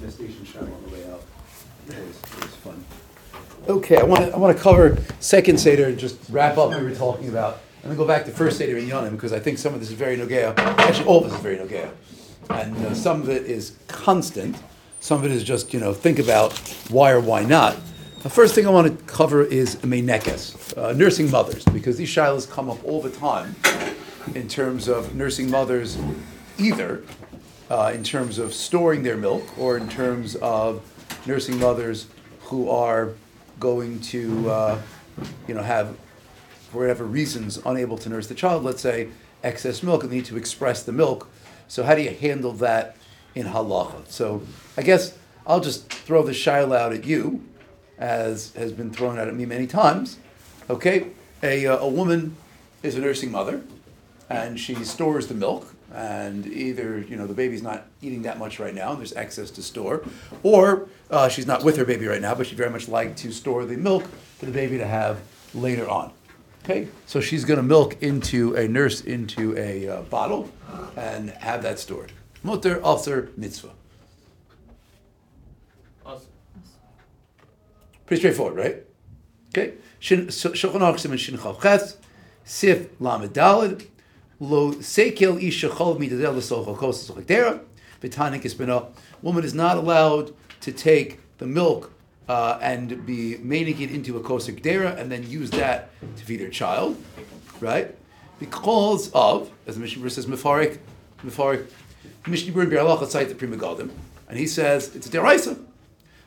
infestation shot on the way out. It was, it was fun. Okay, I want to I want to cover second seder and just wrap up what we were talking about, and then go back to first seder in Yonim because I think some of this is very nogea. Actually, all of this is very nogea, and know, some of it is constant. Some of it is just you know think about why or why not. The first thing I want to cover is meinekes, uh, nursing mothers, because these shilas come up all the time in terms of nursing mothers, either uh, in terms of storing their milk or in terms of nursing mothers who are going to, uh, you know, have, for whatever reasons, unable to nurse the child, let's say excess milk, and need to express the milk. So how do you handle that in halacha? So I guess I'll just throw the shiloh out at you, as has been thrown out at me many times. Okay, a, uh, a woman is a nursing mother, and she stores the milk, and either you know the baby's not eating that much right now, and there's excess to store, or uh, she's not with her baby right now, but she'd very much like to store the milk for the baby to have later on. Okay, so she's going to milk into a nurse into a uh, bottle and have that stored. Mutter, aser, mitzvah. Pretty straightforward, right? Okay. Shulchan Aruch Shin Chav Sif Lamed Lo Sekel Isha Chol Midadel L'Sochol Kos Sochadera, V'Tanik Ispina. Woman is not allowed to take the milk uh, and be making it into a kosher dera and then use that to feed her child, right? Because of, as the Mishnah says, Mefarik, Mefarik, Mishnah Berurah Bi'alacha cite the Pri Megadim, and he says it's a deraisa.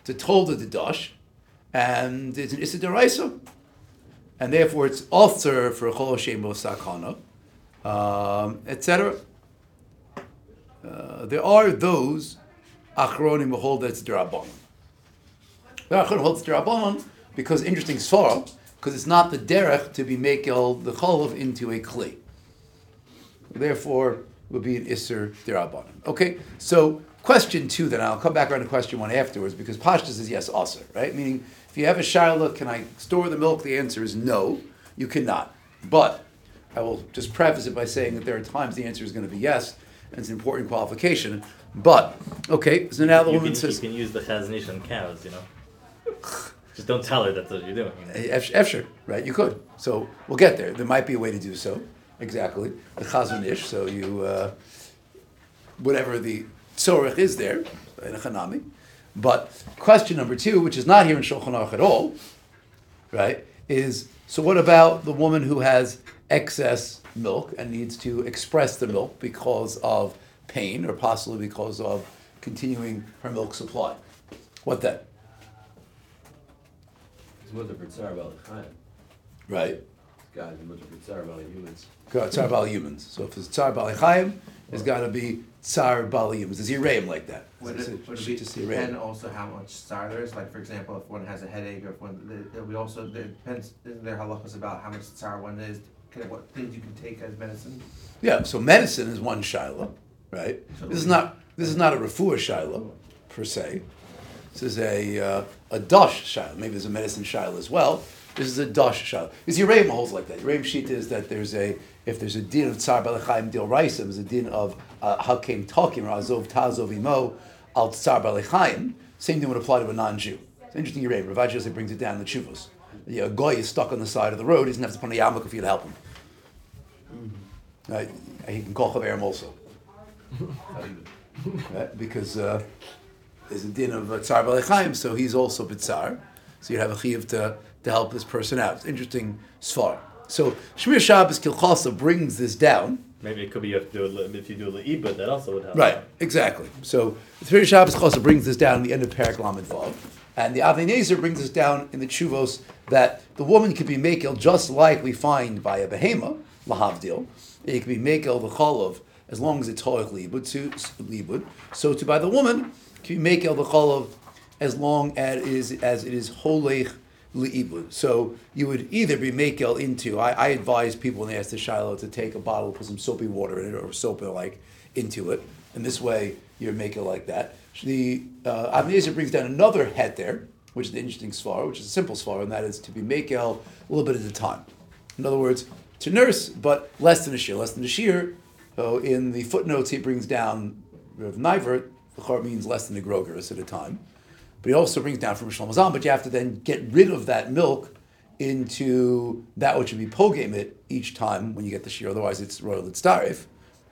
It's a told of the dash, and it's an issa deraisa, and therefore it's also for a chol shemo sakana, um, etc. Uh, there are those achronim who hold that it's derabbanon. There are achronim who hold because interesting svara, because it's not the derech to be makel the cholov into a kli. Therefore, would be an isser derabbanon. Okay, so question two. Then I'll come back around to question one afterwards because pashtus is yes, also right? Meaning, if you have a shiloh, can I store the milk? The answer is no, you cannot. But I will just preface it by saying that there are times the answer is going to be yes, and it's an important qualification. But okay, so now the you woman can, says, you can use the chaznish on cows, you know. Just don't tell her that's what you're doing. "Ef- "Efsher, right? You could. So we'll get there. There might be a way to do so. Exactly, the chazon ish. So you, uh, whatever the tzorich is there in a chanami. But question number two, which is not here in Shulchan Aruch at all, right, is so what about the woman who has excess milk and needs to express the milk because of pain or possibly because of continuing her milk supply? What then? It's mutter for tsar. Right? God, it's mutter for tsar humans. Got Tsar Bali humans. So if it's Tsar Bali Chaim, it's got to be Tsar Bali humans. There's Yirayim like that. Would It's it, a- would it it's be, just depend also how much star there is? Like, for example, if one has a headache or if one, the- the- we also, there depends, isn't there halachas about how much star one is? Can, what things you can take as medicine? Yeah. So medicine is one shiloh, right? This is not this is not a refuah shiloh per se. This is a uh, a dosh shiloh. Maybe there's a medicine shiloh as well. This is a dosh shiloh. Because Yirayim holds like that. Yirayim shita is that there's a if there's a din of Tsar Bali Chaim Dil Raisim, there's a din of uh, Hakim Takim or Azov Tazov Imo al Tsar Bali Chaim. Same thing would apply to a non-Jew. It's interesting Yirayim. Rav brings it down in the Chuvos. The uh, goy is stuck on the side of the road. He doesn't have to put on a yarmulke for you to help him. Uh, he can call Chaverim also. right? Because uh, there's a din of uh, Tsar Balechaim, so he's also Bitsar. So you have a chiv to, to help this person out. It's interesting svar. So Shemiras Shabbos Kehilchasa brings this down. Maybe it could be you have to do a, if you do a le'ibah, that also would help. Right, exactly. So Shemiras Shabbos Kehilchasa brings this down in the end of Lamed Vav. And the Avnei Nezer brings us down in the Chuvos that the woman could be makel just like we find by a behema, lahavdil. It could be makel the cholov as long as it's hoich libud to libud. So to by the woman can be makel the cholov as long as it is as it is holech liibud. So you would either be makel into. I, I advise people when they ask the shiloh to take a bottle, put some soapy water in it or soap like into it, and this way you're makel like that. The uh, Avnei brings down another head there, which is the interesting svar, which is a simple svar, and that is to be makel a little bit at a time. In other words, to nurse, but less than a shear, less than a shear. So in the footnotes, he brings down Rav Neuwirth, The chor means less than a grogeris at a time. But he also brings down from Shlomo but you have to then get rid of that milk into that which would be pogamit each time when you get the shear. Otherwise, it's royal starif,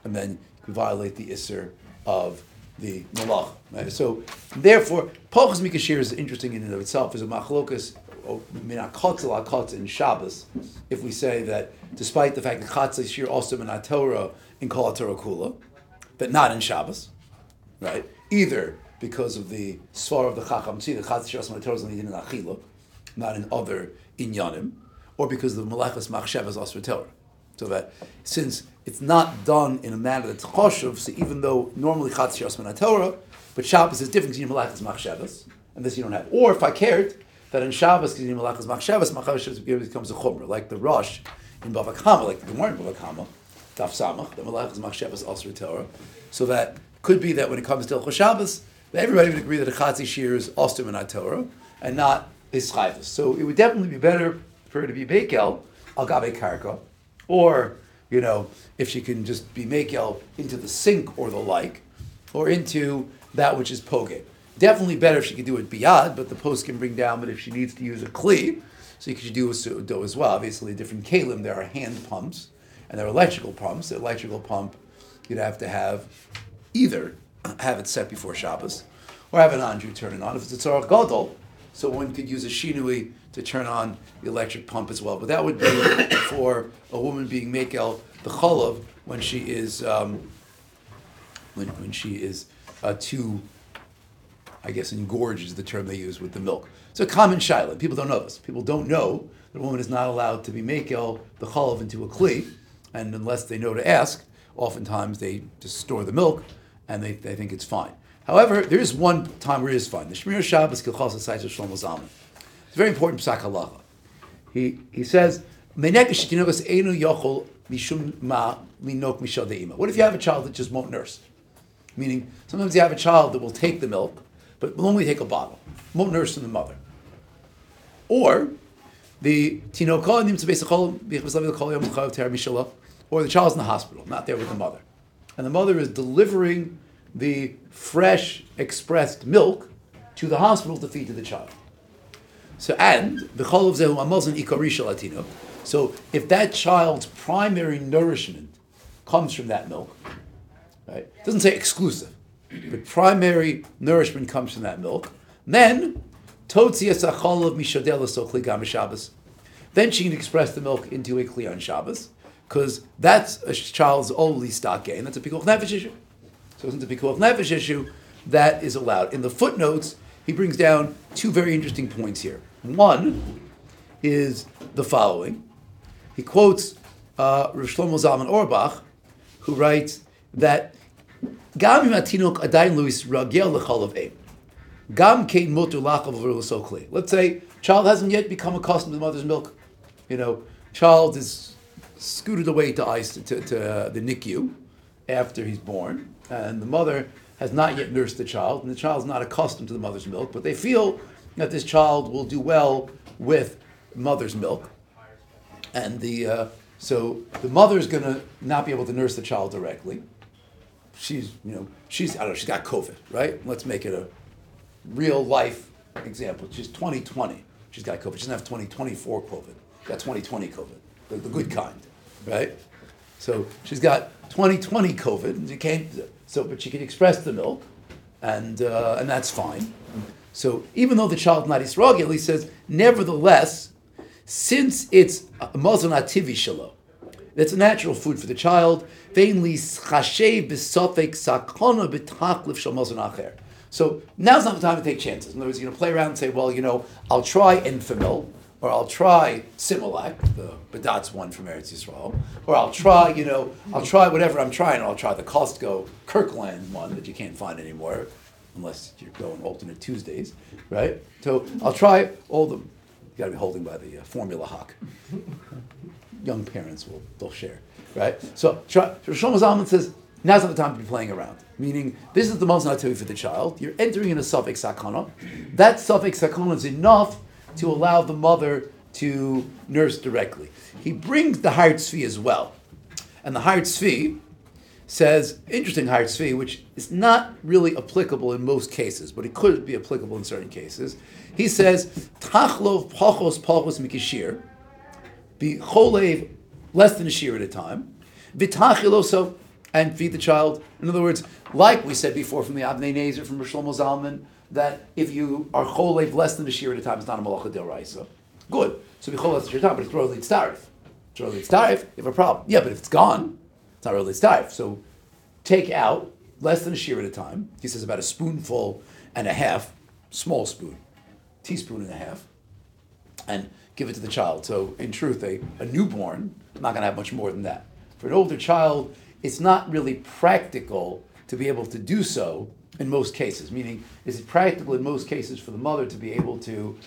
and then violate the isser of the malach. Right? So, therefore, Pachas Mikashir is interesting in and of itself. Is a machlokas oh, minakotzel akotz in Shabbos. If we say that, despite the fact that chatzah shir also in Torah in Kol Kula, but not in Shabbos, right? Either because of the svar of the Chacham see the chatzah shir also in Torah is only in Achila, not in other inyanim, or because the malachas machshavas also Torah. So that since it's not done in a manner that's choshev, so even though normally chatz yosman Torah, but Shabbos is different because you malachas machshavas, and this you don't have. Or if I cared that in Shabbos because you malachas machshavas, machshavas becomes a chumrah, like the rush in Bava Kama, like the Gemara in Bava Kama, Daf Samach, the malachas machshavas also a Torah. So that could be that when it comes to Ilchot Shabbos, that everybody would agree that a chatzi shir is also in Torah and not is chayvus. So it would definitely be better for it to be bekel al gabe karka or, you know, if she can just be makel into the sink or the like, or into that which is poge. Definitely better if she could do it biyad, but the post can bring down, but if she needs to use a kli, so you could do a dough as well. Obviously, different kalim, there are hand pumps, and there are electrical pumps. The electrical pump, you'd have to have either have it set before Shabbos, or have an Andrew turn it on. If it's a tzarach gadol, so one could use a shinui to turn on the electric pump as well. But that would be for a woman being makel the cholav when she is um, when, when she is uh, too, I guess, engorged is the term they use with the milk. It's a common shiloh. People don't know this. People don't know that a woman is not allowed to be makel the cholav into a kli, and unless they know to ask, oftentimes they just store the milk and they, they think it's fine. However, there is one time where it is fine. The Shmir Shabbos Asayis of Shlomo Zalman. Very important psak halacha. He, he says, what if you have a child that just won't nurse? Meaning, sometimes you have a child that will take the milk, but will only take a bottle, won't nurse from the mother. Or the or the child's in the hospital, not there with the mother. And the mother is delivering the fresh expressed milk to the hospital to feed to the child. So and the chol of zehu amazon ikarisha latino. So if that child's primary nourishment comes from that milk, right? It doesn't say exclusive, but primary nourishment comes from that milk. Then totzias acholav mishadela sochli gam Shabbos. Then she can express the milk into a kli on Shabbos, because that's a child's only stock gain. That's a pikuach nefesh issue. So it's a pikuach nefesh issue that is allowed. In the footnotes, he brings down two very interesting points here. One is the following. He quotes uh, Rav Shlomo Zalman Auerbach, who writes that Gam imatinok adayin luis ragel lechalav eim. Gam kein mutter lachav Let's say child hasn't yet become accustomed to the mother's milk. You know, child is scooted away to ice to, to, to uh, the NICU after he's born, and the mother has not yet nursed the child, and the child is not accustomed to the mother's milk, but they feel that this child will do well with mother's milk. And the, uh, so the mother is going to not be able to nurse the child directly. She's, you know, she's, I don't know, she's got COVID, right? Let's make it a real life example. She's 2020. She's got COVID. She doesn't have 2024 COVID. She's got 2020 COVID, the, the good kind, right? So she's got 2020 COVID, and she can't, so, but she can express the milk, and, uh, and that's fine. So even though the child not Yisrael, he says, nevertheless, since it's mazon ativi shalo, it's a natural food for the child. Vainly. So now's not the time to take chances. In other words, you're going to play around and say, well, you know, I'll try Enfamil, or I'll try Similac, the Badat's one from Eretz Yisrael, or I'll try, you know, I'll try whatever I'm trying. I'll try the Costco Kirkland one that you can't find anymore, unless you're going alternate Tuesdays, right? So I'll try all the. You got to be holding by the uh, formula hawk. Young parents will they'll share, right? So, so Shlomo Zalman says now's not the time to be playing around. Meaning, this is the most not for the child. You're entering in a suffix sakana. That suffix sakana is enough to allow the mother to nurse directly. He brings the Har Tzvi as well. And the Har Tzvi says interesting higher tzvi, which is not really applicable in most cases, but it could be applicable in certain cases. He says tachlov pachos pachos mikishir, be cholev less than a shear at a time, vitachiloso and feed the child. In other words, like we said before from the Avnei Nezer from Shlomo Zalman, that if you are cholev less than a shear at a time, it's not a malacha del raisa. Good. So be cholev less than a time, but it's royally starif. It's royally starif. You have a problem. Yeah, but if it's gone, it's not really starif. So take out less than a shear at a time. He says about a spoonful and a half, small spoon, teaspoon and a half, and give it to the child. So in truth, a, a newborn not going to have much more than that. For an older child, it's not really practical to be able to do so in most cases. Meaning, is it practical in most cases for the mother to be able to?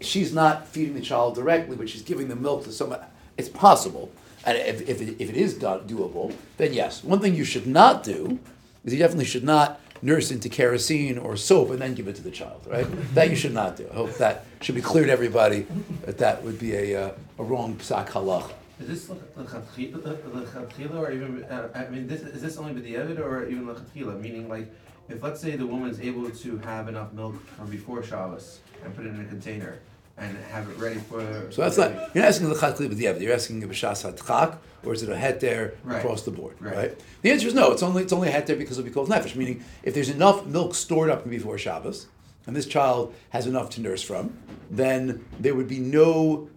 She's not feeding the child directly, but she's giving the milk to someone. It's possible, and if, if, it, if it is do- doable, then yes. One thing you should not do is you definitely should not nurse into kerosene or soap and then give it to the child, right? that you should not do. I hope that should be clear to everybody that that would be a, uh, a wrong psak halach. Is this lechatchila or even, uh, I mean, this, is this only b'diavad or even lechatchila? Meaning like, if let's say the woman's able to have enough milk from before Shabbos and put it in a container and have it ready for. So that's not, you're not asking the with the you're asking if a b'shas hatchak, or is it a heter Right. across the board, right. Right. The answer is no, it's only, it's only a heter because it'll be called nefesh, meaning if there's enough milk stored up from before Shabbos, and this child has enough to nurse from, then there would be no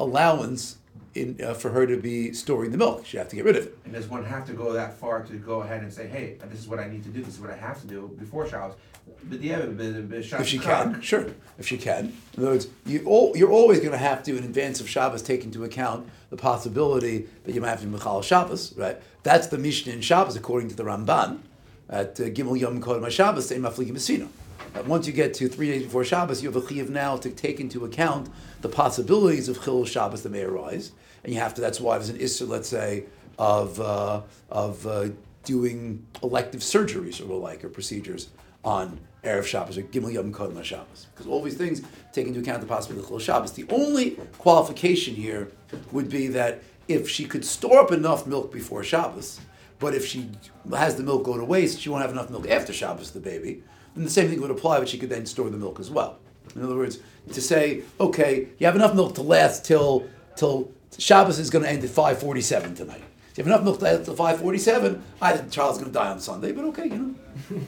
allowance in, uh, for her to be storing the milk. She'd have to get rid of it. And does one have to go that far to go ahead and say, hey, this is what I need to do, this is what I have to do before Shabbos? B'd- b'shas If she can, sure. If she can, in other words, you all, you're always going to have to, in advance of Shabbos, take into account the possibility that you might have to Michal Shabbos, right? That's the Mishnah in Shabbos, according to the Ramban, at uh, Gimel Yom Kodem Shabbos, say Mafliki Messina. That once you get to three days before Shabbos, you have a chiyuv now to take into account the possibilities of Chil Shabbos that may arise, and you have to. That's why there's an issue, let's say, of uh, of uh, doing elective surgeries or the like or procedures on erev Shabbos or Gimel Yom Kodem Shabbos, because all these things take into account the possibility of Shabbos. The only qualification here would be that if she could store up enough milk before Shabbos, but if she has the milk go to waste, she won't have enough milk after Shabbos the baby. Then the same thing would apply, but she could then store the milk as well. In other words, to say, okay, you have enough milk to last till till Shabbos is going to end at five forty-seven tonight. If you have enough milk to till five forty-seven, I think the child's going to die on Sunday. But okay, you know,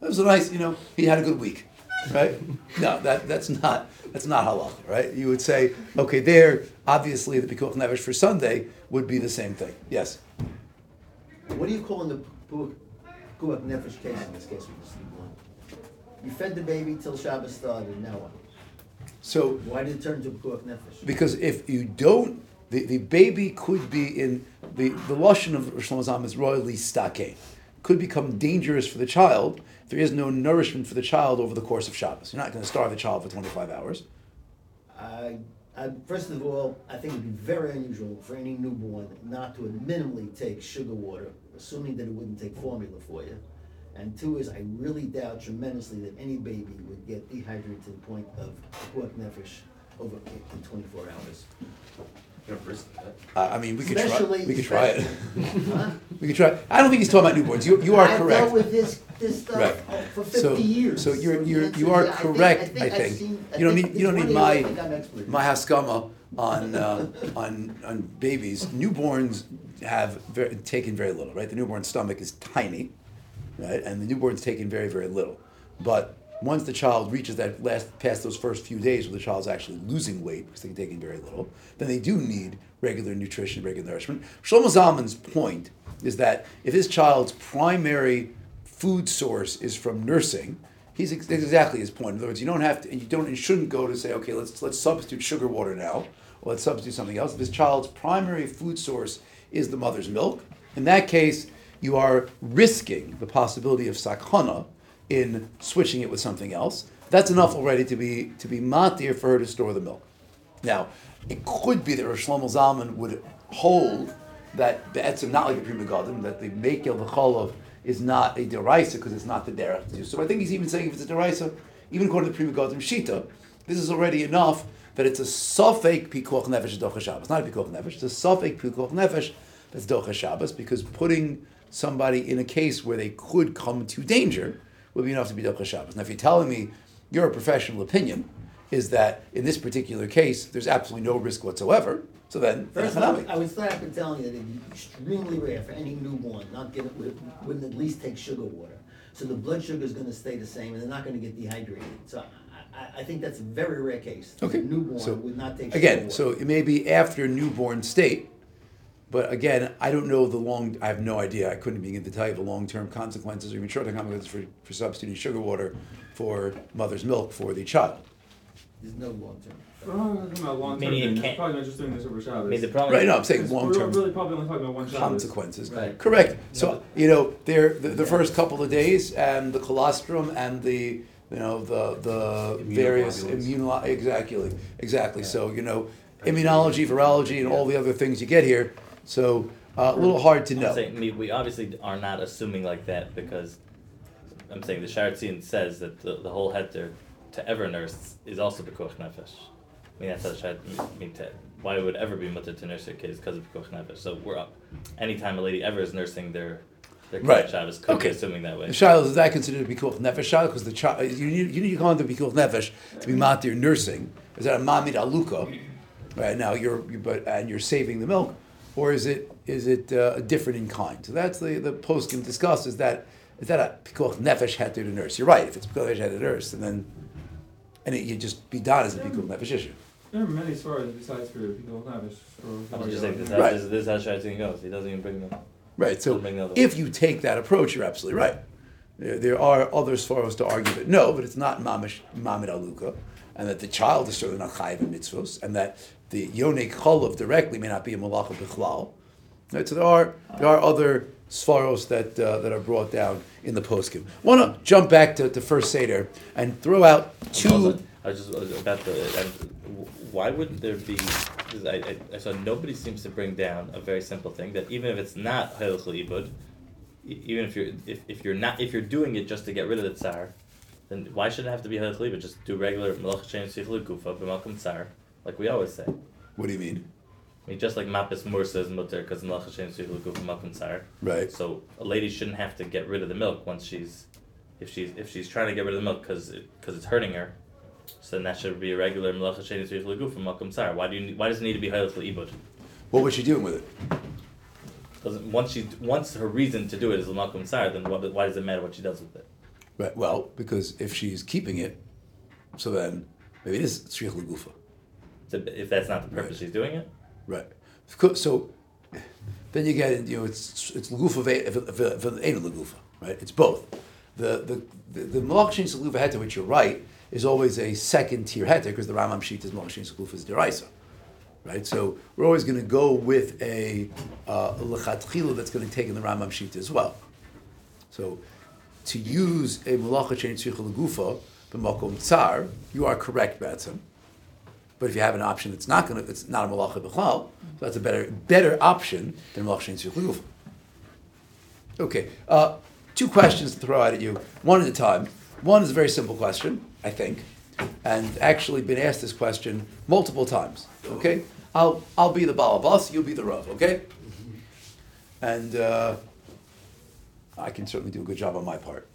that was a nice, you know, he had a good week, right? No, that that's not that's not halal, right? You would say, okay, there obviously the pikuach nevesh for Sunday would be the same thing. Yes. What do you call in the Puak Nefesh case in this case this newborn? You fed the baby till Shabbos started, now what? So Why did it turn to Puak Nefesh? Because if you don't, the, the baby could be in the the lashon of Rosh Hashanah is royally stake, could become dangerous for the child there is no nourishment for the child over the course of Shabbos. You're not going to starve the child for 25 hours. I, I, first of all, I think it'd be very unusual for any newborn not to minimally take sugar water, assuming that it wouldn't take formula for you. And two is, I really doubt tremendously that any baby would get dehydrated to the point of Nefesh over in twenty-four hours. You know, risk that. Uh, I mean, we could try. Especially- We could try it. Huh? we could try. I don't think he's talking about newborns. You you are I've correct. dealt with this, this Right. stuff for So- fifty years. so you're- you're- you are yeah. I think- correct, I I've think. seen- I You don't think need- you don't it's need one area I my- think I'm expert my haskama on uh, on on babies. Newborns have very, taken very little, right? The newborn stomach is tiny, right? And the newborn's taken very very little. But once the child reaches that last past those first few days where the child's actually losing weight because they're taking very little, then they do need regular nutrition, regular nourishment. Shlomo Zalman's point is that if his child's primary food source is from nursing, he's ex- exactly his point. In other words, you don't have to, and you don't, and shouldn't go to say, okay, let's let's substitute sugar water now, or let's substitute something else. If his child's primary food source is the mother's milk, in that case, you are risking the possibility of sakhana in switching it with something else. That's enough already to be to be matir for her to store the milk. Now, it could be that Rosh Shlomo Zalman would hold that the etzim not like a Pri Megadim, that the mekel the cholov is not a deraisa because it's not the derech. So I think he's even saying if it's a deraisa, even according to the Pri Megadim shita, this is already enough that it's a sofek pikuach nefesh docha Shabbos, not a pikuach nefesh. It's a sofek pikuach nefesh that's docha Shabbos because putting somebody in a case where they could come to danger would be enough to be Dachas Shabbos. Now, if you're telling me your professional opinion is that in this particular case there's absolutely no risk whatsoever, so then First then of all, I would start with telling you that it'd be extremely rare for any newborn not get it, would- wouldn't at least take sugar water. So the blood sugar is gonna stay the same and they're not gonna get dehydrated. So I, I, I think that's a very rare case. that a Okay, Newborn so, would not take sugar Again, so it may be after newborn state, but again, I don't know the long, I have no idea, I couldn't begin to tell you the long-term consequences or even short-term consequences for, for substituting sugar water for mother's milk for the child. There's no long term. We're not talking about long term. Meaning it can't- Probably not just doing this over Shabbos. I mean, the problem. Right, no, I'm saying Because We're long-term really probably only talking about one Shabbos. consequences. Right. Correct. So, you know, there, the, the first couple of days and the colostrum and the, you know, the, the various Immunoglobulins. immuno, exactly, exactly. So, you know, immunology, virology and all the other things you get here. So, uh, a little hard to I'm know. saying, I mean, we obviously are not assuming like that because I'm saying the Sharatzian says that the, the whole heter to ever nurse is also Pekuach Nefesh. I mean, that's how Sharat, I mean, to, why would ever be mutter to nurse their kids because of Pekuach Nefesh. So we're up. Anytime a lady ever is nursing their, their Right. Shabbos could Okay. be assuming that way. The child is that considered to be pikuach nefesh child because the child you need you need to go on to pikuach nefesh to be matir nursing. Is that a mamid aluka? Right now you're you, but and you're saving the milk, or is it is it uh, different in kind? So that's the the post can discuss is that is that a pikuach nefesh had to nurse? You're right. If it's pikuach nefesh had to nurse, and then and it, you just be done as a pikuach nefesh issue. There are many stories besides for people Navish. I'm just saying this, is how- Right. this, is- this is how Sharatzian goes. He doesn't even bring them. Right. So the if you take that approach, you're absolutely right. There, there are other for us to argue that no, but it's not mamish mamid aluka, and that the child is certainly not chayiv in mitzvos, and that the yonik cholav directly may not be a malacha bichlal. Right. So there are there are other svaros that uh, that are brought down in the poskim. Want to jump back to, to first seder and throw out two. I was just about the. Why wouldn't there be? I, I, saw nobody seems to bring down a very simple thing that even if it's not hilchel ibud, even if you're if, if you're not if you're doing it just to get rid of the tsar, then why should it have to be hilchel ibud? Just do regular melach chen sichel gufa b'malkum tsar, like we always say. What do you mean? I mean, just like mapis mursa is mutter because melach chen sichel gufa b'malkum tsar. Right. So a lady shouldn't have to get rid of the milk once she's, if she's if she's trying to get rid of the milk because because it's hurting her. So then that should be a regular melacha sheni tzrich leguf from malkum tsar. Why do you why does it need to be hayel ibud? What was she doing with it? Doesn't once she once her reason to do it is malkum tsar, then what, why does it matter what she does with it? Right. Well, because if she's keeping it, so then maybe it is tzrich legufa. So if that's not the purpose she's doing it, Right. So then you get you know it's it's lagufa v'ena lagufa, right? It's both. The the the, the malach shin saluva heter, which you're right, is always a second tier heter because the Rambam sheet is malach shin saluva is deraisa, right? So we're always going to go with a uh, lechatchila that's going to take in the Rambam sheet as well. So to use a malacha shin tzricha lagufa b'makom tsar, you are correct, Batson. But if you have an option that's not going to, it's not a malacha b'chlal, so that's a better better option than malacha shein tzricha Okay, uh, two questions to throw out at you, one at a time. One is a very simple question, I think, and actually been asked this question multiple times. Okay, I'll I'll be the balabas, you'll be the rav. Okay, and uh, I can certainly do a good job on my part.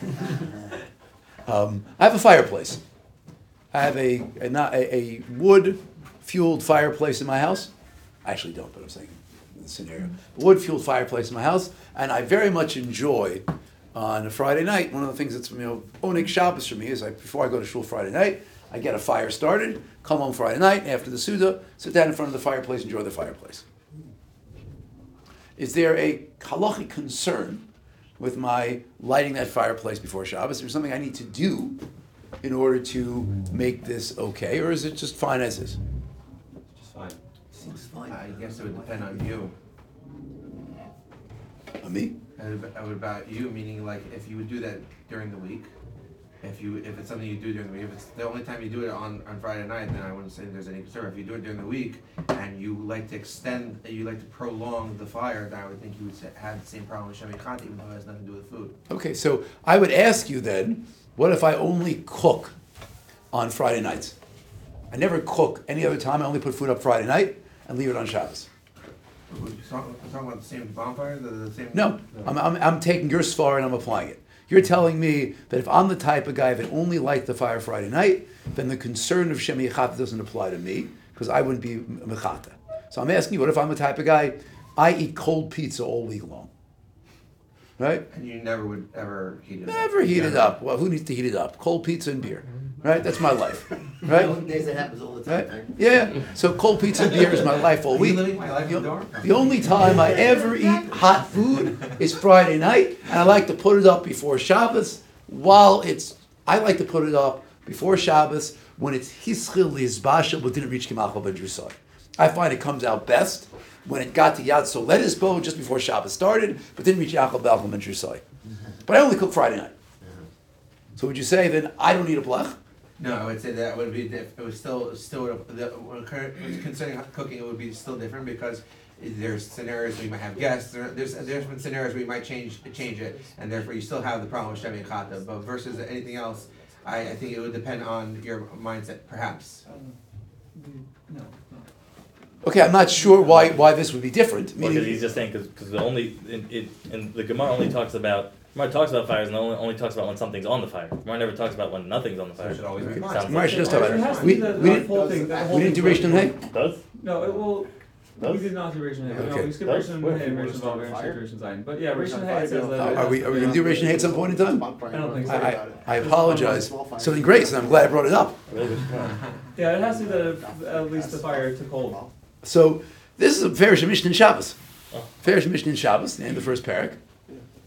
um, I have a fireplace. I have a, a, not a, a wood fueled fireplace in my house. I actually don't, but I'm saying the scenario. Wood fueled fireplace in my house, and I very much enjoy on a Friday night. One of the things that's you know onik Shabbos for me is I before I go to shul Friday night, I get a fire started, come home Friday night after the Suda, sit down in front of the fireplace, enjoy the fireplace. Is there a halachic concern with my lighting that fireplace before Shabbos? Is there something I need to do in order to make this okay, or is it just fine as is? It's just fine. Seems fine. I guess it would depend on you. On me? And ab- about you, meaning like if you would do that during the week, if you if it's something you do during the week, if it's the only time you do it on, on Friday night, then I wouldn't say there's any concern. If you do it during the week and you like to extend, you like to prolong the fire, then I would think you would sa- have the same problem with shemekhati, even though it has nothing to do with food. Okay, so I would ask you then, what if I only cook on Friday nights? I never cook any other time. I only put food up Friday night and leave it on Shabbos. We're talking, we're talking about the same bonfire, the, the same? No, I'm, I'm, I'm taking your svar and I'm applying it. You're telling me that if I'm the type of guy that only light the fire Friday night, then the concern of Shem Yechata doesn't apply to me because I wouldn't be Mechata. So I'm asking you, what if I'm the type of guy, I eat cold pizza all week long? Right? And you never would ever heat it up? Never heat it up. Well, who needs to heat it up? Cold pizza and beer. Right? That's my life. Right? Right? Days that happens all the time, Right? right? Yeah. So cold pizza and beer is my life all Are you week. living my life in the dark? The only time I ever eat hot food is Friday night, and I like to put it up before Shabbos. While it's, I like to put it up before Shabbos when it's hischil lizbashel but didn't reach kimachal ben I find it comes out best when it got to Yad Soledis bow just before Shabbos started, but didn't reach Yachal Balchal ben But I only cook Friday night. Uh-huh. So would you say then I don't eat a blech? No, I would say that would be, diff- it was still, still, the, when current- concerning cooking, it would be still different because there's scenarios where you might have guests, there, there's, there's been scenarios where you might change, change it, and therefore you still have the problem with Shemi and Chata, but versus anything else, I, I think it would depend on your mindset, perhaps. Um, no, no. Okay, I'm not sure why, why this would be different. Because Meaning- he's just saying because the only in, it and the Gemara only talks about Gemara talks about fires and only only talks about when something's on the fire. Gemara never talks about when nothing's on the So fire. it should always be Sounds fine. like- Gemara should just talk about It has it. to We, the, we the didn't, whole thing, the whole we didn't do thing- Rishon Hay? Does No, it will, we Does? did not do Rishon Hay, no, Okay. we skipped Does? Rishon What Hay and were to Rishon start Vav and fire? Rishon Zayin, but yeah, Rishon Rishon Hay Hay says that. Are- we- are we gonna do on- Rishon Hay at some point in time? I don't think so. I, I, I apologize. Something great, so I'm glad I brought it up. Really good point. Yeah, it has to be the, at least the fire to cold. So this is a Farish Mishnah in Shabbos. Oh. Farish Mishnah in Shabbos, the end of the first parak.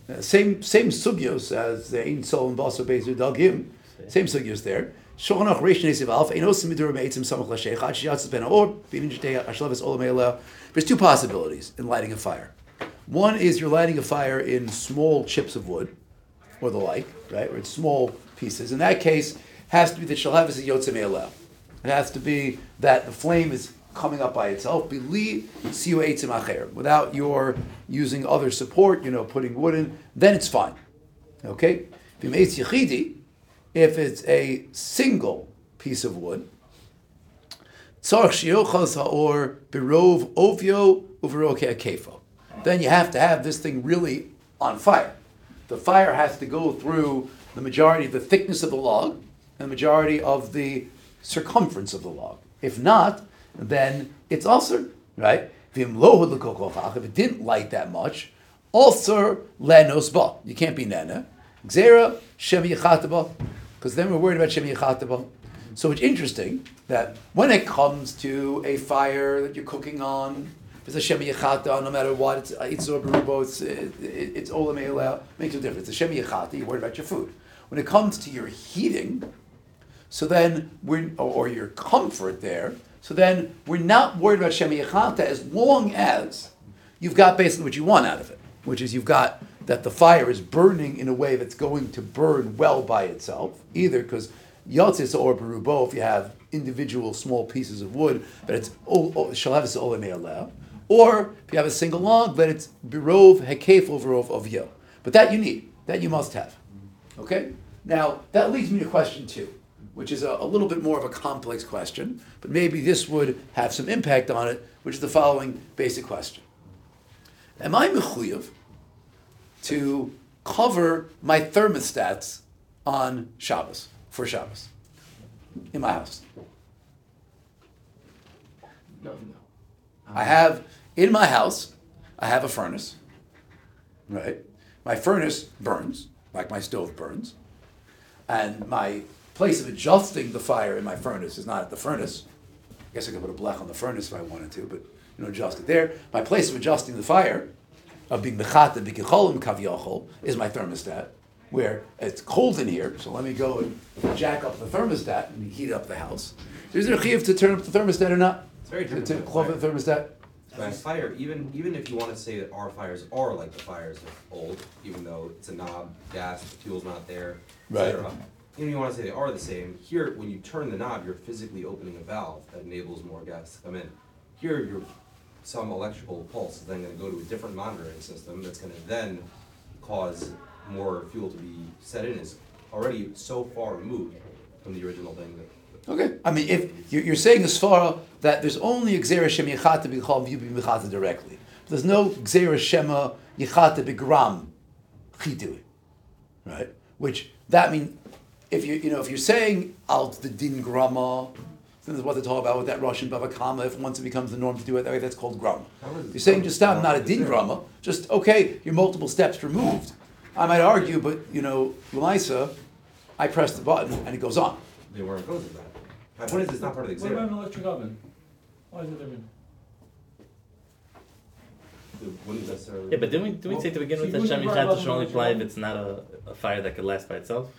Uh, same same sugyos as the Ein Sol and Baso Bezer Dagim. Same sugyos there. Shochanach Reish Nesiv Alf Ein Osim Midur Meitzim Samach Lasheich Ad Shiatz Ben Or Binin Jitei Ashleves Olam Eila. There's two possibilities in lighting a fire. One is you're lighting a fire in small chips of wood, or the like, right, or in small pieces. In that case, has to be that Shalhavis is Yotzim Eila. It has to be that the flame is coming up by itself, beli siu eitzim acher, without your using other support, you know, putting wood in, then it's fine. Okay? If it's a single piece of wood. Then you have to have this thing really on fire. The fire has to go through the majority of the thickness of the log and the majority of the circumference of the log. If not, then it's also right? If it didn't light that much, also lenos ba. You can't be nana. Gzera shem yichataba. Because then we're worried about shem yichataba. So it's interesting that when it comes to a fire that you're cooking on, it's a shem yichata, no matter what, it's uh, it's or berubo, it's it, it, it's olam makes no difference. It's a shem yichata. You're worried about your food. When it comes to your heating, so then we're or, or your comfort there. So then we're not worried about shem yichata as long as you've got basically what you want out of it, which is you've got that the fire is burning in a way that's going to burn well by itself, either because yotzis or berubo, if you have individual small pieces of wood, but it's shalavis olamei or if you have a single log, but it's birov hekef overov of yo. But that you need, that you must have. Okay? Now, that leads me to question two, which is a, a little bit more of a complex question, but maybe this would have some impact on it, which is the following basic question. Am I mechuyev to cover my thermostats on Shabbos, for Shabbos, in my house? No, no. I have, in my house, I have a furnace, right? My furnace burns, like my stove burns, and my place of adjusting the fire in my furnace is not at the furnace. I guess I could put a blech on the furnace if I wanted to, but you know, adjust it there. My place of adjusting the fire, of being mechata b'kicholim kaviyachol, is my thermostat, where it's cold in here, so let me go and jack up the thermostat and heat up the house. So is there a chiyuv to turn up the thermostat or not? It's very To- different To a close the thermostat? By fire, even even if you want to say that our fires are like the fires of old, even though it's a knob, gas, the fuel's not there, Right. etc. Even if you want to say they are the same, here when you turn the knob, you're physically opening a valve that enables more gas to come in. Here, you're some electrical pulse is then going to go to a different monitoring system that's going to then cause more fuel to be set in. Is already so far removed from the original thing that. Okay. I mean, if you're, saying as far that there's only Xera Shem Yechata B'chal you be directly. There's no Gzera Shema Yichata Begram Chidui. Right? Which that mean if you you know if you're saying out the din grama, then there's what they talk about with that Russian bava kama. If once it becomes the norm to do it that way, that's called grama. How is- If you're saying just stop, not a din grama, just okay, you're multiple steps removed. I might argue, but you know, Lamaisa, I press the button and it goes on. They weren't opposed to that. My point is, it's not part of the exam? What about an electric oven? Why is it different? It wouldn't necessarily. Yeah, but didn't we, didn't we say to begin So with you that Shem wouldn't worry Yichat should only the apply if it's not a, a fire that could last by itself?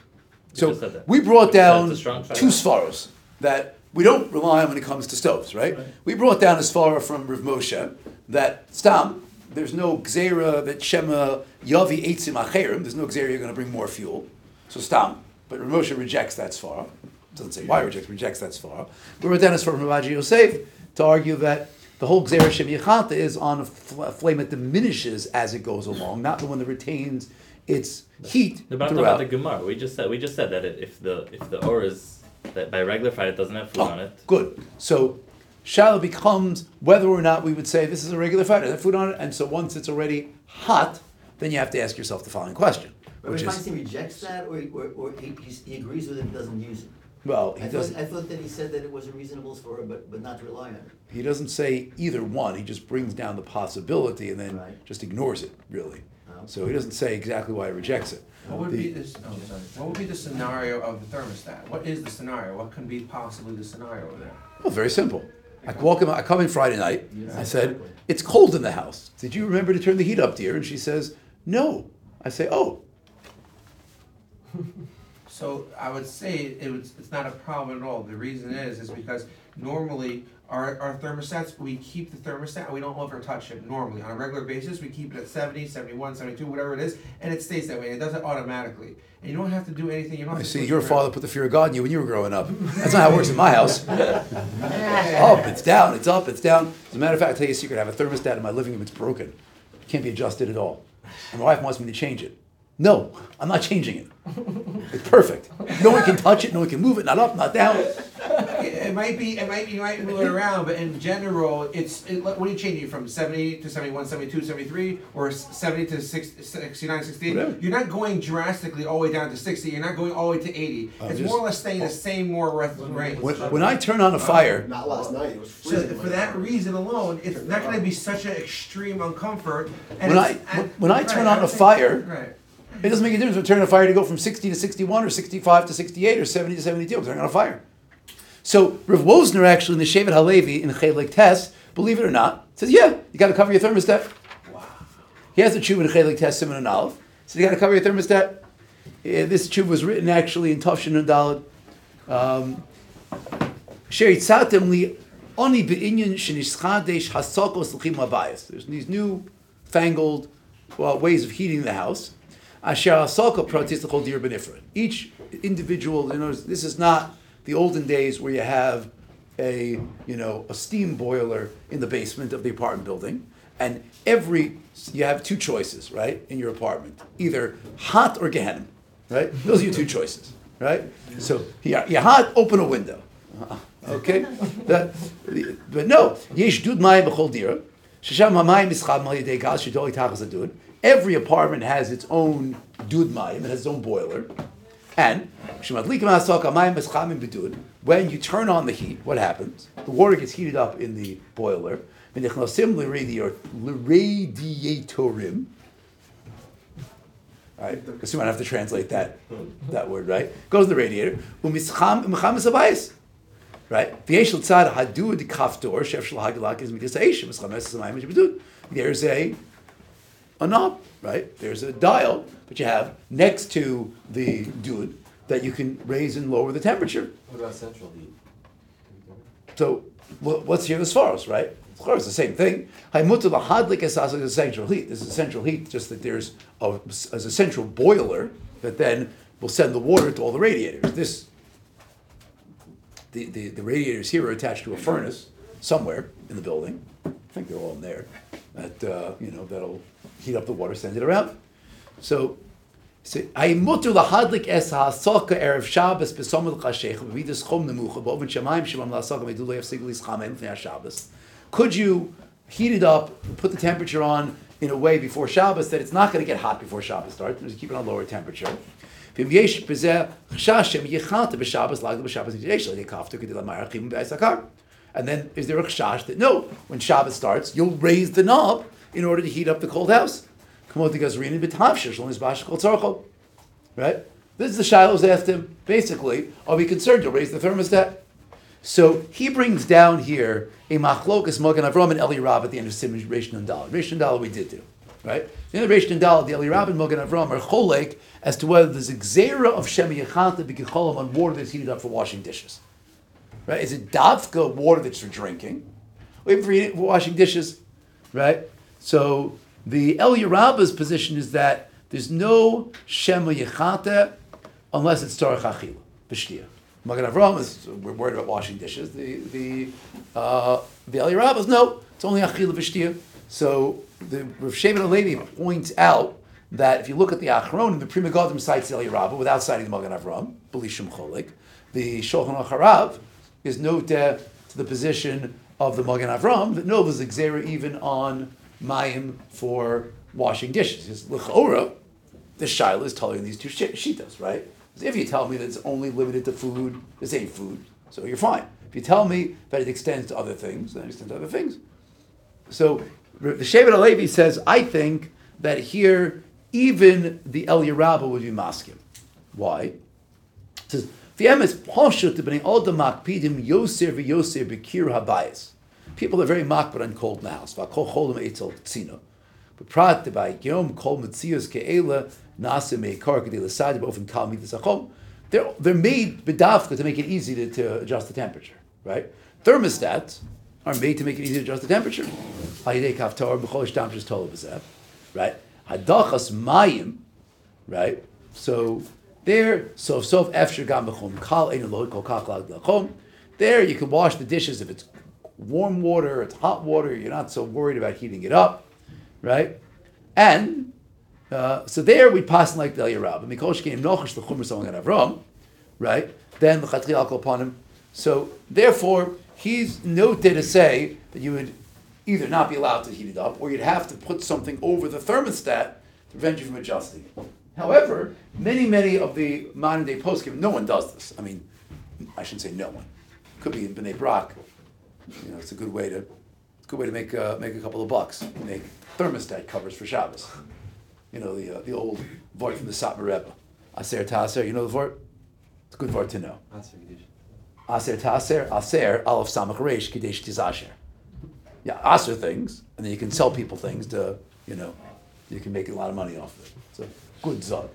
So just said that. we brought down it's a strong fire. two svaros that we don't rely on when it comes to stoves, right? Right. We brought down a svara from Rav Moshe that stam, there's no gzera that shema yavi eitzim acherim, there's no gzera you're going to bring more fuel. So stam, but Rav Moshe rejects that svara. Doesn't say why rejects, rejects that svara. We brought down a svara from Ravaji Yosef to argue that the whole gzera shem yichata is on a, fl- a flame that diminishes as it goes along, not the one that retains its heat No, but throughout. about the Gemara. We just said we just said that if the if the or is that by regular fire it doesn't have food Oh, on it. Good. So shallow becomes whether or not we would say this is a regular fire, does it have food on it, and so once it's already hot, then you have to ask yourself the following question, But which if is, Feinstein rejects that, or, or, or he, he agrees with it and doesn't use it? well, I he thought, doesn't. I thought that he said that it was a reasonable for, but, but not to rely on it. He doesn't say either one. He just brings down the possibility and then Right. just ignores it, really. So he doesn't say exactly why he rejects it. What would The- be this, oh, sorry, what would be the scenario of the thermostat? What is the scenario? What can be possibly the scenario over there? Well, very simple. I walk in, I come in Friday night. I said, "It's cold in the house. Did you remember to turn the heat up, dear?" And she says, "No." I say, "Oh, So I would say it was, it's not a problem at all. The reason is, is because normally our, our thermostats, we keep the thermostat and we don't ever touch it normally. On a regular basis, we keep it at 70, 71, 72, whatever it is, and it stays that way. It does it automatically. And you don't have to do anything. You don't I to see. switch Your around. father put the fear of God in you when you were growing up. That's not how it works in my house. up, it's down, it's up, it's down. As a matter of fact, I'll tell you a secret. I have a thermostat in my living room. It's broken. It can't be adjusted at all. And my wife wants me to change it. No, I'm not changing it. It's perfect. No one can touch it. No one can move it. Not up, not down. It might be, it might be, you might move it around, but in general, it's, it, what are you changing from seventy to 71, 72, 73, or seventy to 60, 69, 68? Whatever. You're not going drastically all the way down to sixty, you're not going all the way to eighty. I'm It's just- more or less staying the oh. same more or less range. When, when I turn on a fire, Not last night, it was So freezing. for that reason alone, it's not gonna be such an extreme uncomfort. and When I- and- when I right, turn on a fire- Right. It doesn't make a difference if I turn on a fire to go from 60 to 61 or 65 to 68 or 70 to 72. I'm turning on a fire. So Rav Wozner actually in the Shevet Halevi in Chelik Test, believe it or not, says, yeah, you got to cover your thermostat. Wow. He has a tshuva in Chelik Test, Simon and Aleph. So you got to cover your thermostat. Eh, this tshuva was written actually in Tafshin and Dalad. Um, Sheritzatem li oni be'inyan shenishchadesh hasakos l'chim labayis. There's these new fangled well, ways of heating the house. Asher hasaka pratis l'chol dir benifra. Each individual, you know, this is not the olden days where you have a, you know, a steam boiler in the basement of the apartment building, and every, you have two choices, right, in your apartment. Either hot or Gehenna, right? Those are your two choices, right? So, you're you're hot, open a window. Okay? That, but no, yesh dud mayim b'chol dira. Shesham hamayim ischad mal yedei gas shidoli tachas adud. Every apartment has its own dud mayim, it has its own boiler. And. When you turn on the heat, what happens? The water gets heated up in the boiler. Right? Because you might have to translate that, that word, right? Goes to the radiator. Right? There's a a knob, right? There's a dial that you have next to the dud that you can raise and lower the temperature. What about central heat? So wha- what's here the svaros, right? Of course, the same thing. Haimutu lahadlik esas is central heat. This is central heat, just that there's a, as a central boiler that then will send the water to all the radiators. This the, the, the radiators here are attached to a furnace somewhere in the building. I think they're all in there. That uh, you know that'll heat up the water, send it around. So, so Aimutu lahadlik es ha'asaka erev Shabbos b'somel chashech b'vidas chom nemucha b'oven shamayim shemam la'asaka medu lo yafsigu lischamem l'fnei Shabbos. Could you heat it up, put the temperature on in a way before Shabbos that it's not going to get hot before Shabbos starts. Just keep it on lower temperature. ואם יש בזה חשש שהם יחלטה בשבס, לגלו בשבס יש להם כפתו כדי למהר חימום בעסקר. And then is there a chash that no, when Shabbos starts, you'll raise the knob in order to heat up the cold house. Right? This is the Shiloh's asked him, basically, are we concerned to raise the thermostat? So he brings down here a machlokas Magen Avraham and Eliyah Rabbah at the end of Sim Reish Nun Dal. Dal we did do, right? The end of Reish Nun Dal, the Eliyah Rabbah and Magen Avraham are cholek as to whether there's a gzera of Shem Yechanta b'kicholam on water that's heated up for washing dishes. Right? Is it davka water that's for drinking, or for washing dishes? Right? So the Eliyah Rabbah's position is that there's no Shema Yechata unless it's Torah Achila, B'shtia. Magen Avraham is, we're worried about washing dishes. The, the, uh, the Eliyah Rabbah's, no, it's only Achila B'shtia. So the Rav Shimon Alevi points out that if you look at the Achron, the Pri Megadim cites Eliyah Rabbah without citing the Magen Avraham, B'lishim Cholik. The Shulchan Aruch Harav is noted to the position of the Magen Avram that no, there's a gzera even on mayim for washing dishes. His l'chora, the shaila is telling these two shi- shitas, right? If you tell me that it's only limited to food, this ain't food, so you're fine. If you tell me that it extends to other things, then it extends to other things. So the Shevet HaLevi says, I think that here even the Eliyah Rabbah would be maskim. Why? It says, "V'emes pashut b'nei odam makpidim yoser v'yoser b'kir habayis." People are very makbid on cold tzino. But prat by yom kol mitzios ke'ela nase meikar k'dei l'sadi b'ofen kal midas achom. They're, they're made b'dafka to make it easy to, to adjust the temperature, right? Thermostats are made to make it easy to adjust the temperature. Hayidei kaftar b'chol shtam shis tolo right? Hadachas mayim, right? So there, sof sof efshir gam b'chom kal ein elod kol kach lag. There you can wash the dishes if it's warm water, it's hot water. You're not so worried about heating it up, right? And uh, so there we pass like the Yerab. And Mikol Shkeim Nochash the Chumer Song Avram, right? Then the Chatri Alkol upon him. So therefore, he's noted to say that you would either not be allowed to heat it up, or you'd have to put something over the thermostat to prevent you from adjusting it. However, many, many of the modern day poskim, no one does this. I mean, I shouldn't say no one. Could be in Bnei Brak. You know, it's a good way to, it's a good way to make uh, make a couple of bucks. Make thermostat covers for Shabbos. You know, the uh, the old voice from the Satmar Rebbe. Aser Taser, you know the vort? It's a good vort to know. Aser Taser, Aser, Aleph Samach Reish, Kadesh Tizasher. Yeah, Aser things, and then you can sell people things to, you know, you can make a lot of money off of it. A good zod,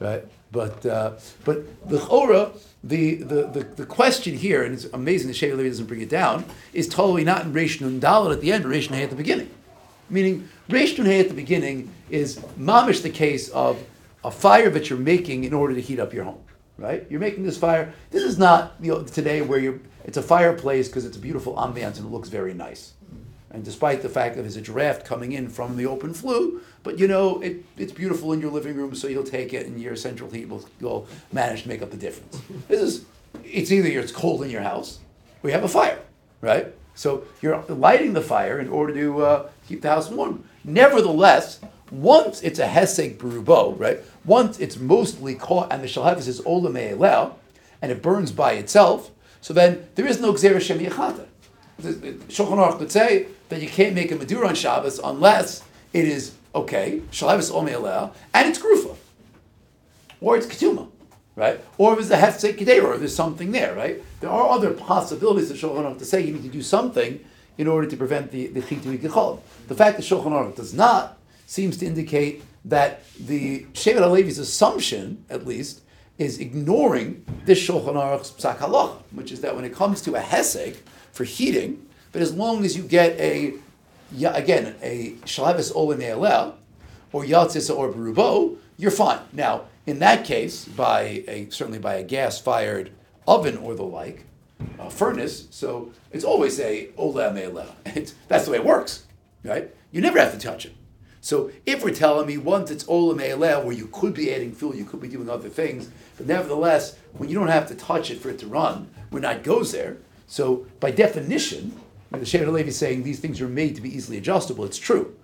right? But uh, but the chora, the, the, the, the question here, and it's amazing that Shea Levi doesn't bring it down, is totally not in Reish Nun Dalet at the end, but Reish Nun Hey at the beginning. Meaning, Reish Nun Hey at the beginning is mamish the case of a fire that you're making in order to heat up your home, right? You're making this fire. This is not you know, today where you're. It's a fireplace because it's a beautiful ambiance and it looks very nice. And despite the fact that there's a draft coming in from the open flue, but you know it, it's beautiful in your living room, so you'll take it, and your central heat will, will manage to make up the difference. This is, it's either it's cold in your house, or you have a fire, right? So you're lighting the fire in order to uh, keep the house warm. Nevertheless, once it's a hesek berubo, right? Once it's mostly caught, and the shalhavis is olam me'elel, and it burns by itself, so then there is no gzera shem the Shulchan Aruch would say that you can't make a Madura on Shabbos unless it is okay, Shalavos Omeileh, and it's Grufa. Or it's Ketuma, right? Or if it's a Hefsek Kedera, or there's something there, right? There are other possibilities that Shulchan Aruch to say you need to do something in order to prevent the, the Chitu Yikichol. The fact that Shulchan Aruch does not seems to indicate that the Shevet HaLevi's assumption, at least, is ignoring this Shulchan Aruch's Psak which is that when it comes to a Hesek for heating, but as long as you get a, again, a Shalavis Ola Ne'elel, or Yatzis or Berubo, you're fine. Now, in that case, by a certainly by a gas-fired oven or the like, a furnace, so it's always a Ola Me'elel. That's the way it works, right? You never have to touch it. So if we're telling me once it's Ola Me'elel, where you could be adding fuel, you could be doing other things, but nevertheless, when you don't have to touch it for it to run, when that goes there, so by definition, The Shevet Levi is saying these things are made to be easily adjustable. It's true.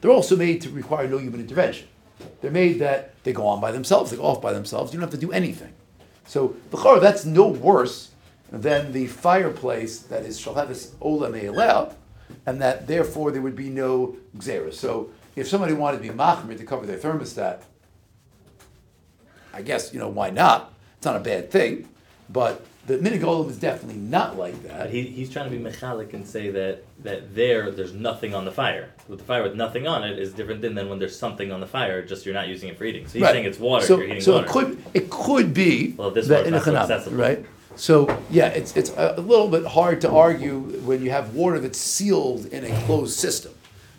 They're also made to require no human intervention. They're made that they go on by themselves, they go off by themselves. You don't have to do anything. So the that's no worse than the fireplace that is shalhevis olam me'eleh, and that therefore there would be no gzera. So if somebody wanted to be machmir to cover their thermostat, I guess you know why not? It's not a bad thing, but the minig olam is definitely not like that. But he, he's trying to be mechalik and say that, that there, there's nothing on the fire. With the fire with nothing on it is different than, than when there's something on the fire, just you're not using it for eating. So he's Right. saying it's water, So, so water. it could it could be Well, this that in a so right? So yeah, it's it's a a little bit hard to argue when you have water that's sealed in a closed system,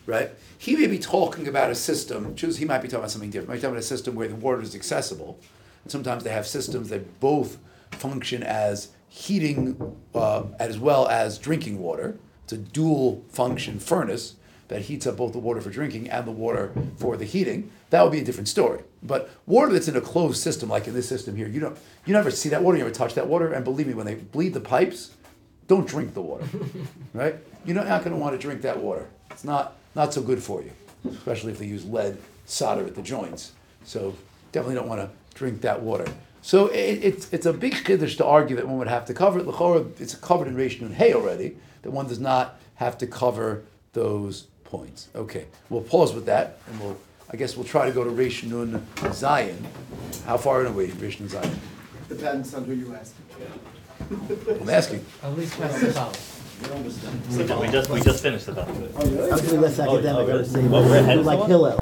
right? He may be talking about a system. Choose. He might be talking about something different. He might be talking about a system where the water is accessible. And sometimes they have systems that both function as heating uh, as well as drinking water. It's a dual function furnace that heats up both the water for drinking and the water for the heating. That would be a different story. But water that's in a closed system, like in this system here, you don't you never see that water, you never touch that water, and believe me, when they bleed the pipes, don't drink the water. right? You're not, not gonna want to drink that water. It's not not so good for you, especially if they use lead solder at the joints. So definitely don't want to drink that water. So it, it's it's a big chiddush to argue that one would have to cover it. L'chora, it's covered in Reish Nun Hay already. That one does not have to cover those points. Okay, we'll pause with that, and we'll I guess we'll try to go to Reish Nun Zayin. How far are we, Reish Nun Zayin? Depends on who you ask. I'm asking. At least past the college. we, just, we just we just finished the topic. I was doing less academic, oh, I would oh. say, Oh, we're ahead of like someone? Hillel.